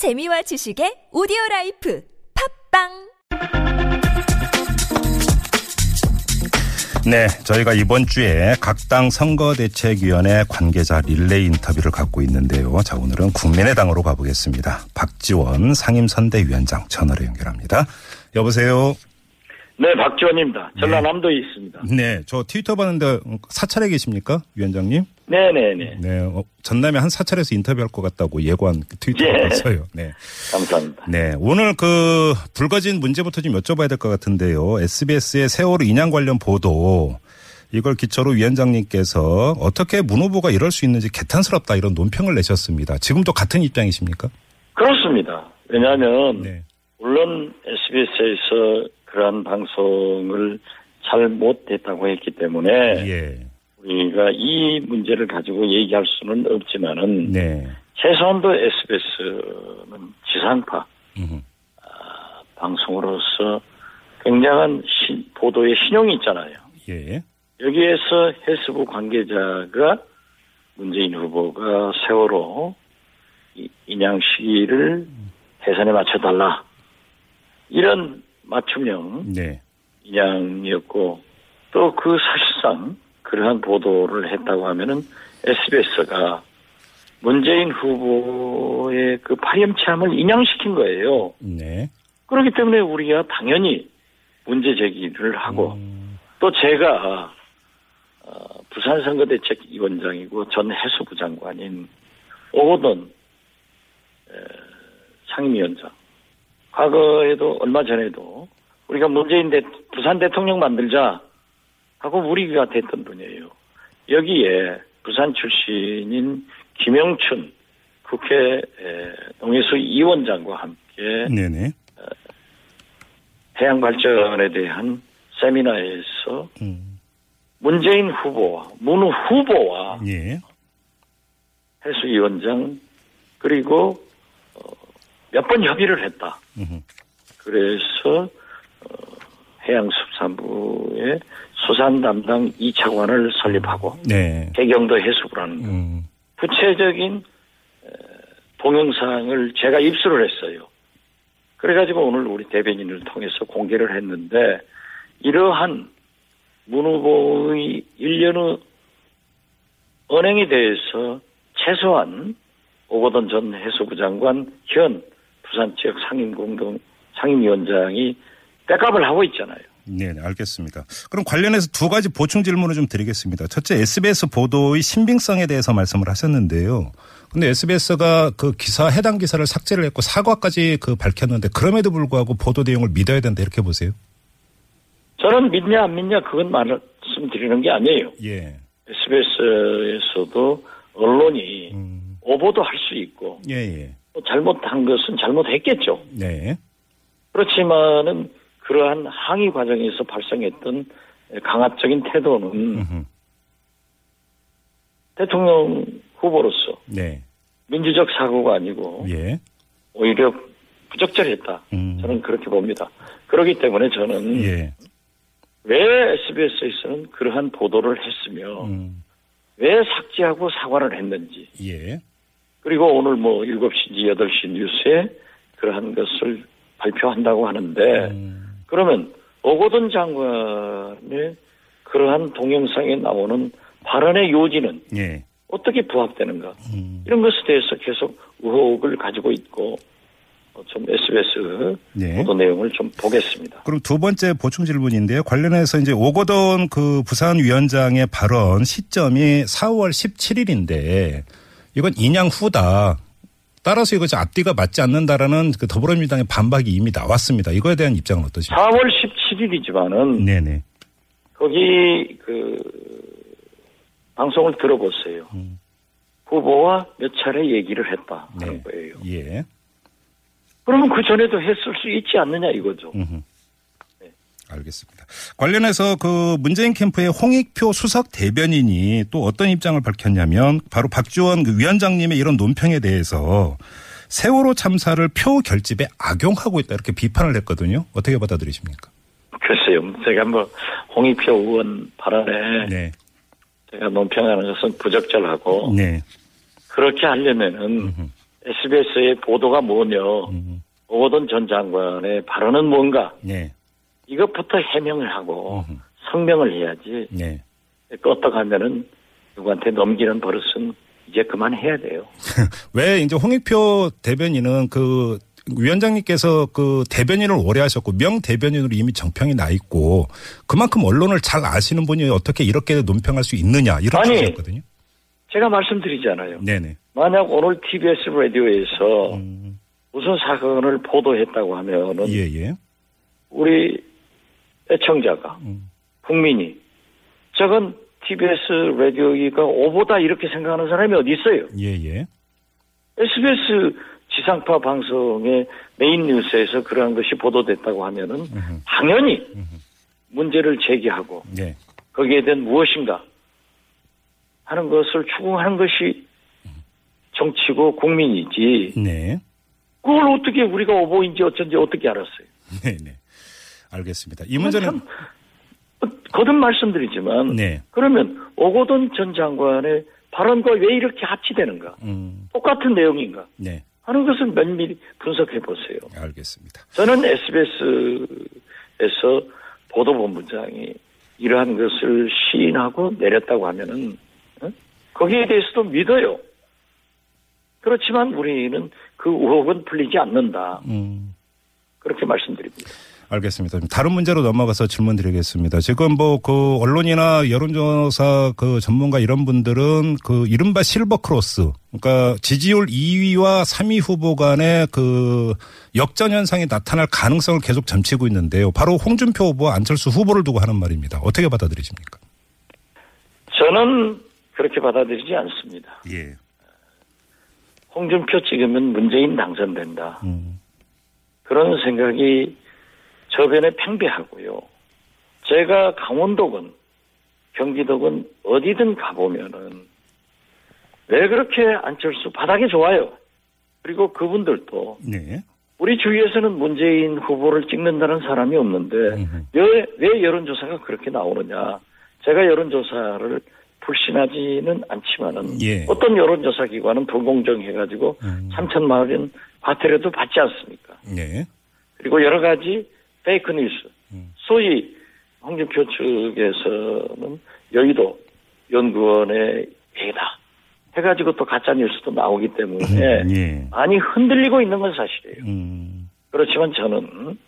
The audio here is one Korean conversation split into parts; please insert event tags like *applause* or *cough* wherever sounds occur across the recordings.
재미와 지식의 오디오 라이프 팟빵 네, 저희가 이번 주에 각 당 선거대책위원회 관계자 릴레이 인터뷰를 갖고 있는데요. 자, 오늘은 국민의당으로 가보겠습니다. 박지원 상임선대위원장 전화로 연결합니다. 여보세요. 네, 박지원입니다. 전라남도에 있습니다. 네, 저 트위터 봤는데 사찰에 계십니까, 위원장님? 네네네. 네, 어, 전남에 한 사찰에서 인터뷰할 것 같다고 예고한 트위터를 예. 봤어요. 네. 감사합니다. 네, 오늘 그 불거진 문제부터 좀 여쭤봐야 될 것 같은데요. SBS의 세월호 인양 관련 보도 이걸 기초로 위원장님께서 어떻게 문 후보가 이럴 수 있는지 개탄스럽다 이런 논평을 내셨습니다. 지금도 같은 입장이십니까? 그렇습니다. 왜냐하면 네. 물론 SBS에서 그러한 방송을 잘 못했다고 했기 때문에 예. 우리가 이 문제를 가지고 얘기할 수는 없지만은 네. 최소한도 SBS는 지상파 음흠. 방송으로서 굉장한 신- 보도의 신용이 있잖아요. 예. 여기에서 해수부 관계자가 문재인 후보가 세월호 이- 인양 시기를 해산에 맞춰달라. 이런 맞춤형 네. 인양이었고 또 그 사실상 그러한 보도를 했다고 하면은 SBS가 문재인 후보의 그 파렴치함을 인양시킨 거예요. 네. 그렇기 때문에 우리가 당연히 문제 제기를 하고 음, 또 제가 어, 부산 선거대책위원장이고 전 해수부 장관인 오거돈 에, 상임위원장 과거에도 얼마 전에도 우리가 문재인 대, 부산 대통령 만들자 하고 우리가 됐던 분이에요. 여기에 부산 출신인 김영춘 국회 에, 농해수 위원장과 함께 네네. 해양 발전에 대한 세미나에서 음, 문재인 후보와 문 후보와 예. 해수위원장 그리고 몇 번 협의를 했다. 음흠. 그래서 어, 해양수산부의 수산 담당 2차관을 설립하고 네. 해경도 해수부라는 거. 음, 구체적인 에, 동영상을 제가 입수를 했어요. 그래가지고 오늘 우리 대변인을 통해서 공개를 했는데 이러한 문 후보의 일련의 언행에 대해서 최소한 오거돈 전 해수부 장관 현 부산 지역 상임공동 상임위원장이 백업을 하고 있잖아요. 네, 네, 알겠습니다. 그럼 관련해서 두 가지 보충 질문을 좀 드리겠습니다. 첫째, SBS 보도의 신빙성에 대해서 말씀을 하셨는데요. 근데 SBS가 그 기사, 해당 기사를 삭제를 했고 사과까지 그 밝혔는데 그럼에도 불구하고 보도 내용을 믿어야 된다 이렇게 보세요? 저는 믿냐 안 믿냐 그건 말씀드리는 게 아니에요. 예. SBS에서도 언론이 음, 오보도 할 수 있고 예, 예. 또 잘못한 것은 잘못했겠죠. 네. 그렇지만은 그러한 항의 과정에서 발생했던 강압적인 태도는. 대통령 후보로서 네. 민주적 사고가 아니고 예. 오히려 부적절했다. 음. 저는 그렇게 봅니다. 그렇기 때문에 저는 예. 왜 SBS에서는 그러한 보도를 했으며 음. 왜 삭제하고 사과를 했는지 예. 그리고 오늘 뭐 7시인지 8시 뉴스에 그러한 것을 발표한다고 하는데 음. 그러면 오거돈 장관의 그러한 동영상에 나오는 발언의 요지는 예. 어떻게 부합되는가 음. 이런 것에 대해서 계속 의혹을 가지고 있고 어, 좀 SBS 네. 보도 내용을 좀 보겠습니다. 그럼 두 번째 보충 질문인데요. 관련해서 이제 오거돈 그 부산 위원장의 발언 시점이 4월 17일인데 이건 인양 후다. 따라서 이것이 앞뒤가 맞지 않는다라는 그 더불어민주당의 반박이 이미 나왔습니다. 이거에 대한 입장은 어떠십니까? 4월 17일이지만은 네네. 거기 그 방송을 들어보세요. 음. 후보와 몇 차례 얘기를 했다 네. 하는 거예요. 예. 그러면 그 전에도 했을 수 있지 않느냐 이거죠. 음흠. 알겠습니다. 관련해서 그 문재인 캠프의 홍익표 수석 대변인이 또 어떤 입장을 밝혔냐면 바로 박지원 그 위원장님의 이런 논평에 대해서 세월호 참사를 표 결집에 악용하고 있다 이렇게 비판을 했거든요. 어떻게 받아들이십니까? 글쎄요. 제가 뭐 홍익표 의원 발언에 네. 제가 논평하는 것은 부적절하고 네. 그렇게 하려면은 음흠. SBS의 보도가 뭐냐, 음. 오거돈 전 장관의 발언은 뭔가, 네. 이것부터 해명을 하고 음흠. 성명을 해야지, 네. 껐다 가면은 누구한테 넘기는 버릇은 이제 그만해야 돼요. *laughs* 왜 이제 홍익표 대변인은 그 위원장님께서 그 대변인을 오래 하셨고 명 대변인으로 이미 정평이 나 있고 그만큼 언론을 잘 아시는 분이 어떻게 이렇게 논평할 수 있느냐 이런 아니. 취지였거든요. 제가 말씀드리잖아요. 네네. 만약 오늘 TBS 라디오에서 음, 무슨 사건을 보도했다고 하면은 예예. 우리 애청자가 음. 국민이 저건 TBS 라디오가 오보다 이렇게 생각하는 사람이 어디 있어요? 예예. SBS 지상파 방송의 메인 뉴스에서 그러한 것이 보도됐다고 하면은 당연히 문제를 제기하고 네. 거기에 대한 무엇인가 하는 것을 추궁하는 것이 정치고 국민이지 네. 그걸 어떻게 우리가 오보인지 어쩐지 어떻게 알았어요? 네네. 알겠습니다. 이 문제는 참 거듭 말씀드리지만 네. 그러면 오고돈 전 장관의 발언과 왜 이렇게 합치되는가? 음, 똑같은 내용인가? 네. 하는 것을 면밀히 분석해 보세요. 알겠습니다. 저는 SBS에서 보도본부장이 이러한 것을 시인하고 내렸다고 하면은 어? 거기에 대해서도 믿어요. 그렇지만 우리는 그 의혹은 풀리지 않는다. 음. 그렇게 말씀드립니다. 알겠습니다. 다른 문제로 넘어가서 질문 드리겠습니다. 지금 뭐 그 언론이나 여론조사 그 전문가 이런 분들은 그 이른바 실버 크로스, 그러니까 지지율 2위와 3위 후보 간의 그 역전 현상이 나타날 가능성을 계속 점치고 있는데요. 바로 홍준표 후보와 안철수 후보를 두고 하는 말입니다. 어떻게 받아들이십니까? 저는 그렇게 받아들이지 않습니다. 예. 홍준표 찍으면 문재인 당선된다. 음. 그런 생각이 저변에 팽배하고요. 제가 강원도건 경기도건 어디든 가보면은 왜 그렇게 안철수 바닥이 좋아요. 그리고 그분들도 네. 우리 주위에서는 문재인 후보를 찍는다는 사람이 없는데 음흠. 왜, 왜 여론조사가 그렇게 나오느냐. 제가 여론조사를 불신하지는 않지만은 예. 어떤 여론조사 기관은 불공정해가지고 음. 3천만 원 과태료도 받지 않습니까? 네. 그리고 여러 가지 페이크 뉴스. 음. 소위 홍준표 측에서는 여의도 연구원의 얘기다. 해가지고 또 가짜 뉴스도 나오기 때문에 예. 많이 흔들리고 있는 건 사실이에요. 음. 그렇지만 저는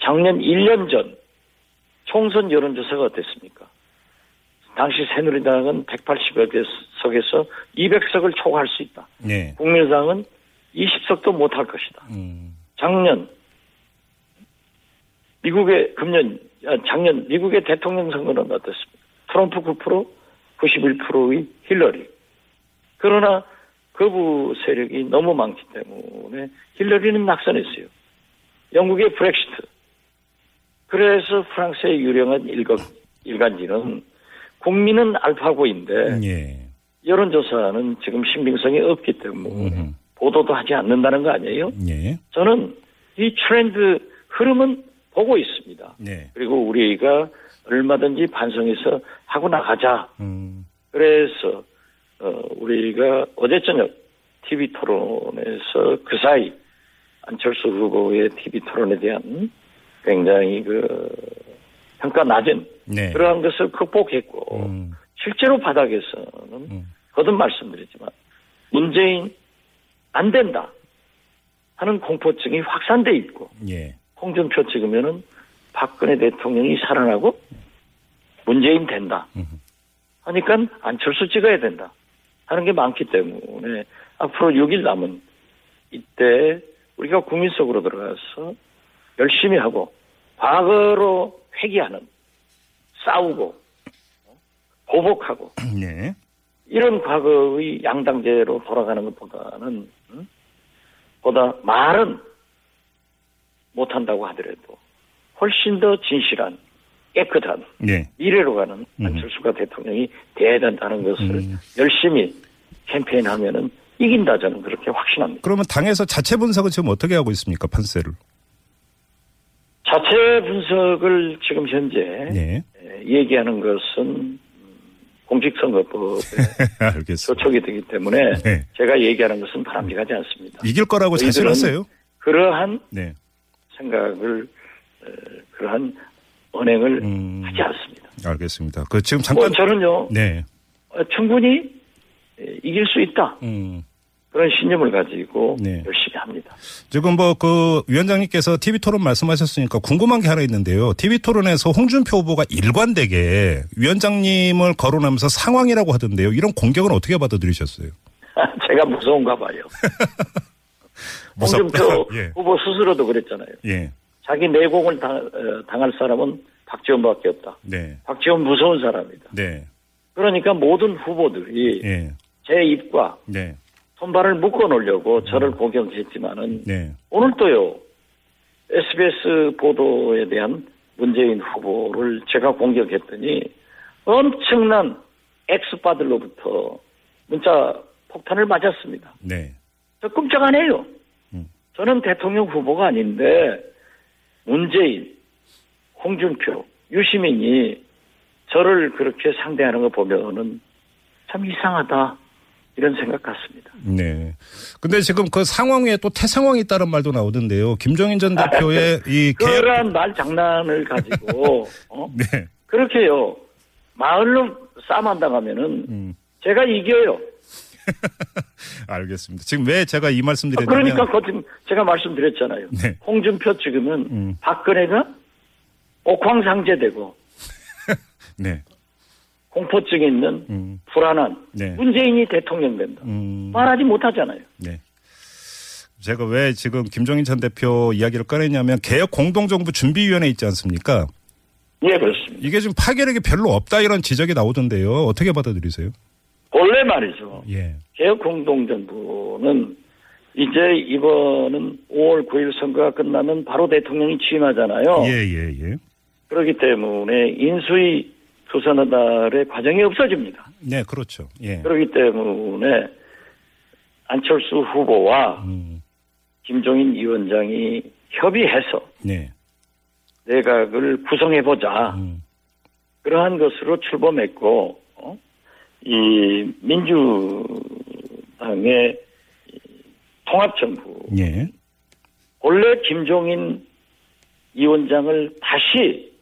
작년 1년 전 총선 여론조사가 어땠습니까? 당시 새누리당은 180여 개 석에서 200석을 초과할 수 있다. 네. 국민의당은 20석도 못할 것이다. 음. 작년 미국의 금년 아, 작년 미국의 대통령 선거는 어떻습니까? 트럼프 9% 91%의 힐러리. 그러나 거부 세력이 너무 많기 때문에 힐러리는 낙선했어요. 영국의 브렉시트. 그래서 프랑스의 유령한 일각, 일간지는 국민은 알파고인데 예. 여론조사는 지금 신빙성이 없기 때문에 음흠. 보도도 하지 않는다는 거 아니에요? 예. 저는 이 트렌드 흐름은 보고 있습니다. 네. 그리고 우리가 얼마든지 반성해서 하고 나가자. 음. 그래서 어, 우리가 어제 저녁 TV 토론에서 그 사이 안철수 후보의 TV 토론에 대한 굉장히 그 평가 낮은 네. 그러한 것을 극복했고 음. 실제로 바닥에서는 음. 거듭 말씀드리지만 문재인 안 된다 하는 공포증이 확산돼 있고 예. 홍준표 찍으면은 박근혜 대통령이 살아나고 문재인 된다. 하니까 안철수 찍어야 된다. 하는 게 많기 때문에 앞으로 6일 남은 이때 우리가 국민 속으로 들어가서 열심히 하고 과거로 회귀하는 싸우고 보복하고 *clears throat* 네. 이런 과거의 양당제로 돌아가는 것보다는 음? 보다 말은 못한다고 하더라도 훨씬 더 진실한 깨끗한 네. 미래로 가는 음. 안철수가 대통령이 돼야 된다는 것을 음. 열심히 캠페인하면은 이긴다 저는 그렇게 확신합니다. 그러면 당에서 자체 분석은 지금 어떻게 하고 있습니까? 판세를. 자체 분석을 지금 현재 네. 에, 얘기하는 것은 음, 공직선거법에 조촉이 되기 때문에 네. 제가 얘기하는 것은 바람직하지 않습니다. 이길 거라고 자신하세요? 그러한 네. 생각을 그러한 언행을 음, 하지 않습니다. 알겠습니다. 그 지금 잠깐 뭐 저는요. 네. 어, 충분히 이길 수 있다. 음. 그런 신념을 가지고 네. 열심히 합니다. 지금 뭐 그 위원장님께서 TV 토론 말씀하셨으니까 궁금한 게 하나 있는데요. TV 토론에서 홍준표 후보가 일관되게 위원장님을 거론하면서 상황이라고 하던데요. 이런 공격은 어떻게 받아들이셨어요? *laughs* 제가 무서운가 봐요. *laughs* 홍준표 *laughs* 예. 후보 스스로도 그랬잖아요. 예. 자기 내공을 당, 어, 당할 사람은 박지원밖에 없다. 네. 박지원 무서운 사람이다. 네. 그러니까 모든 후보들이 예. 제 입과 네. 손발을 묶어 놓으려고 저를 공격했지만은 네. 오늘 또요 SBS 보도에 대한 문재인 후보를 제가 공격했더니 엄청난 엑스파들로부터 문자 폭탄을 맞았습니다. 네. 저 끔찍 안 해요. 음. 저는 대통령 후보가 아닌데 문재인, 홍준표, 유시민이 저를 그렇게 상대하는 거 보면은 참 이상하다. 이런 생각 같습니다. 네. 근데 지금 그 상황에 또 태상황이 있다는 말도 나오던데요. 김종인 전 대표의 이 그런 말 장난을 가지고 *laughs* 어? 네. 그렇게요. 마을로 싸움 한다가면은 음. 제가 이겨요. *laughs* 알겠습니다. 지금 왜 제가 이 말씀 드렸냐면 그러니까 제가 말씀드렸잖아요. 네. 홍준표 지금은 음. 박근혜가 옥황상제되고 *laughs* 네. 공포증이 있는 음. 불안한 네. 문재인이 대통령 된다. 음. 말하지 못하잖아요. 네. 제가 왜 지금 김종인 전 대표 이야기를 꺼냈냐면 개혁 공동정부 준비위원회 있지 않습니까? 예, 그렇습니다. 이게 지금 파괴력이 별로 없다 이런 지적이 나오던데요. 어떻게 받아들이세요? 원래 말이죠. 예. 개혁 공동정부는 이제 이번은 5월 9일 선거가 끝나면 바로 대통령이 취임하잖아요. 예, 예, 예. 그렇기 때문에 인수위 달의 과정이 없어집니다. 네, 그렇죠. 예. 그렇기 때문에 안철수 후보와 음. 김종인 위원장이 협의해서 네. 내각을 구성해보자. 음. 그러한 것으로 출범했고 어? 이 민주당의 통합정부 예. 원래 김종인 위원장을 다시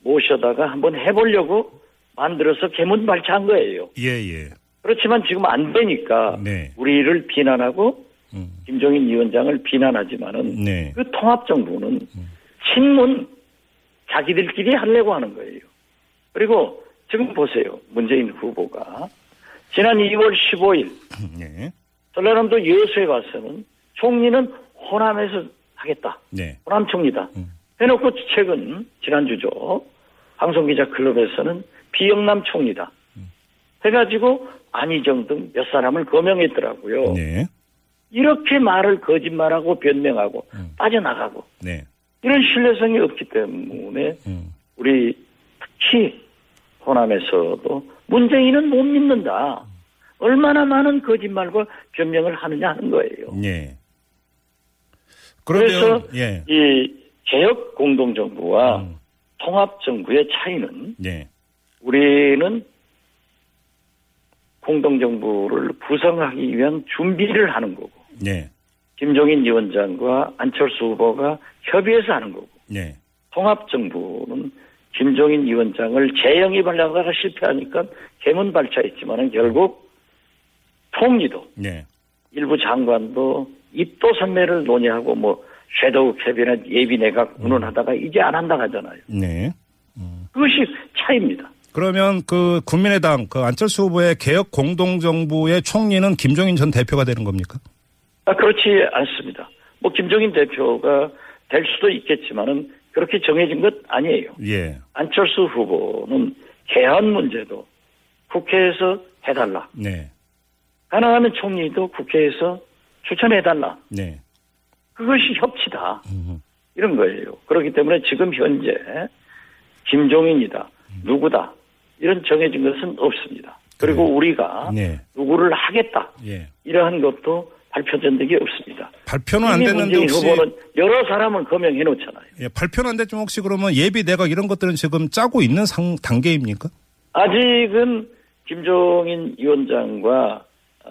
모셔다가 한번 해보려고 만들어서 개문 발차한 거예요. 예, 예. 그렇지만 지금 안 되니까 네. 우리를 비난하고 음. 김종인 위원장을 비난하지만은 네. 그 통합정부는 음. 친문 자기들끼리 하려고 하는 거예요. 그리고 지금 보세요. 문재인 후보가 지난 2월 15일 *laughs* 네. 전라남도 여수에 가서는 총리는 호남에서 하겠다. 네. 호남 총리다. 음. 해놓고 최근 지난주죠. 방송기자 클럽에서는 비영남 총리다. 해가지고 안희정 등 몇 사람을 거명했더라고요. 네. 이렇게 말을 거짓말하고 변명하고 음. 빠져나가고 네. 이런 신뢰성이 없기 때문에 음. 우리 특히 호남에서도 문재인은 못 믿는다. 얼마나 많은 거짓말과 변명을 하느냐 하는 거예요. 네. 그래서 예. 이 개혁 공동정부와 음. 통합정부의 차이는 네. 우리는 공동정부를 구성하기 위한 준비를 하는 거고 네. 김종인 위원장과 안철수 후보가 협의해서 하는 거고 네. 통합정부는 김종인 위원장을 재영입하려다가 실패하니까 개문 발차했지만은 결국 총리도 네. 일부 장관도 입도 선매를 논의하고 뭐 섀도우 캐비넷 예비 내각 운운하다가 음. 이제 안 한다 하잖아요. 네. 음. 그것이 차이입니다. 그러면 그 국민의당 그 안철수 후보의 개혁 공동정부의 총리는 김종인 전 대표가 되는 겁니까? 아 그렇지 않습니다. 뭐 김종인 대표가 될 수도 있겠지만은 그렇게 정해진 것 아니에요. 예. 안철수 후보는 개헌 문제도 국회에서 해달라. 네. 가능하면 총리도 국회에서 추천해달라. 네. 그것이 협치다. 이런 거예요. 그렇기 때문에 지금 현재 김종인이다. 누구다. 이런 정해진 것은 없습니다. 그리고 네. 우리가 네. 누구를 하겠다. 예. 이러한 것도 발표된 적이 없습니다. 발표는 안 됐는데 혹시 여러 사람을 거명해 놓잖아요. 예, 발표는 안 됐지만 혹시 그러면 예비 내각 이런 것들은 지금 짜고 있는 상, 단계입니까? 아직은 김종인 위원장과 어,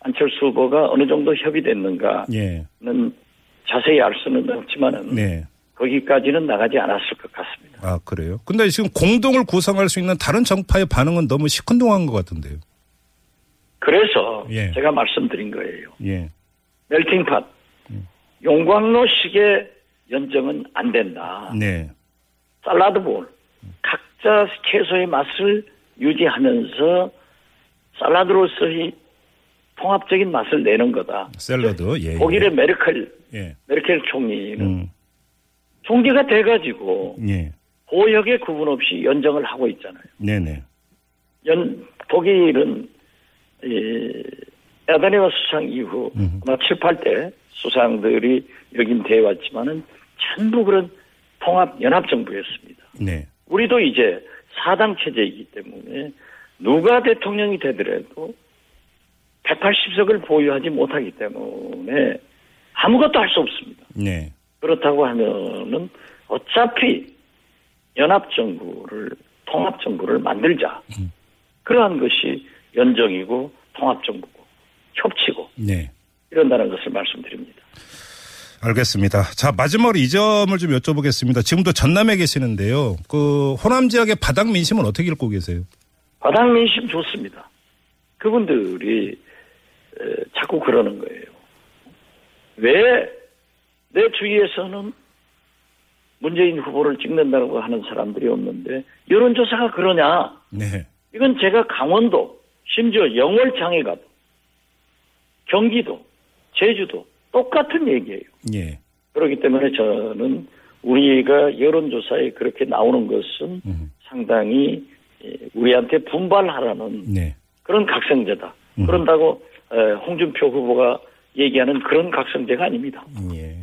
안철수 후보가 어느 정도 협의됐는가는 예. 자세히 알 수는 없지만은 네. 거기까지는 나가지 않았을 것 같습니다. 아, 그래요? 근데 지금 공동을 구성할 수 있는 다른 정파의 반응은 너무 시큰둥한 것 같은데요. 그래서 예. 제가 말씀드린 거예요. 예. 멜팅팟 용광로식의 연정은 안 된다. 네. 샐러드볼 각자 채소의 맛을 유지하면서 샐러드로서의 통합적인 맛을 내는 거다. 샐러드. 예. 독일의 메르켈 예. 메르켈 총리는 음. 총리가 돼가지고 예. 보역의 구분 없이 연정을 하고 있잖아요. 네네. 연 독일은 이 에다니와 수상 이후 음. 아마 7, 8대 수상들이 역임돼 왔지만은 전부 그런 통합 연합 정부였습니다. 네. 우리도 이제 사당 체제이기 때문에 누가 대통령이 되더라도 180석을 보유하지 못하기 때문에 아무것도 할 수 없습니다. 네. 그렇다고 하면은 어차피 연합정부를 통합정부를 만들자. 그러한 것이 연정이고 통합정부고 협치고 네. 이런다는 것을 말씀드립니다. 알겠습니다. 자, 마지막으로 이 점을 좀 여쭤보겠습니다. 지금도 전남에 계시는데요. 그 호남 지역의 바닥 민심은 어떻게 읽고 계세요? 바닥 민심 좋습니다. 그분들이 에, 자꾸 그러는 거예요. 왜 내 주위에서는 문재인 후보를 찍는다고 하는 사람들이 없는데 여론조사가 그러냐? 네. 이건 제가 강원도 심지어 영월장에 가도 경기도 제주도 똑같은 얘기예요. 예. 그렇기 때문에 저는 우리가 여론조사에 그렇게 나오는 것은 음. 상당히 예, 우리한테 분발하라는 네. 그런 각성제다. 음. 그런다고 에, 홍준표 후보가 얘기하는 그런 각성제가 아닙니다. 예.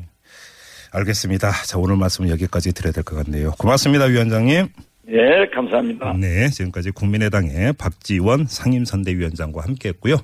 알겠습니다. 자, 오늘 말씀은 여기까지 드려야 될 것 같네요. 고맙습니다, 위원장님. 예, 감사합니다. 네. 지금까지 국민의당의 박지원 상임선대위원장과 함께 했고요.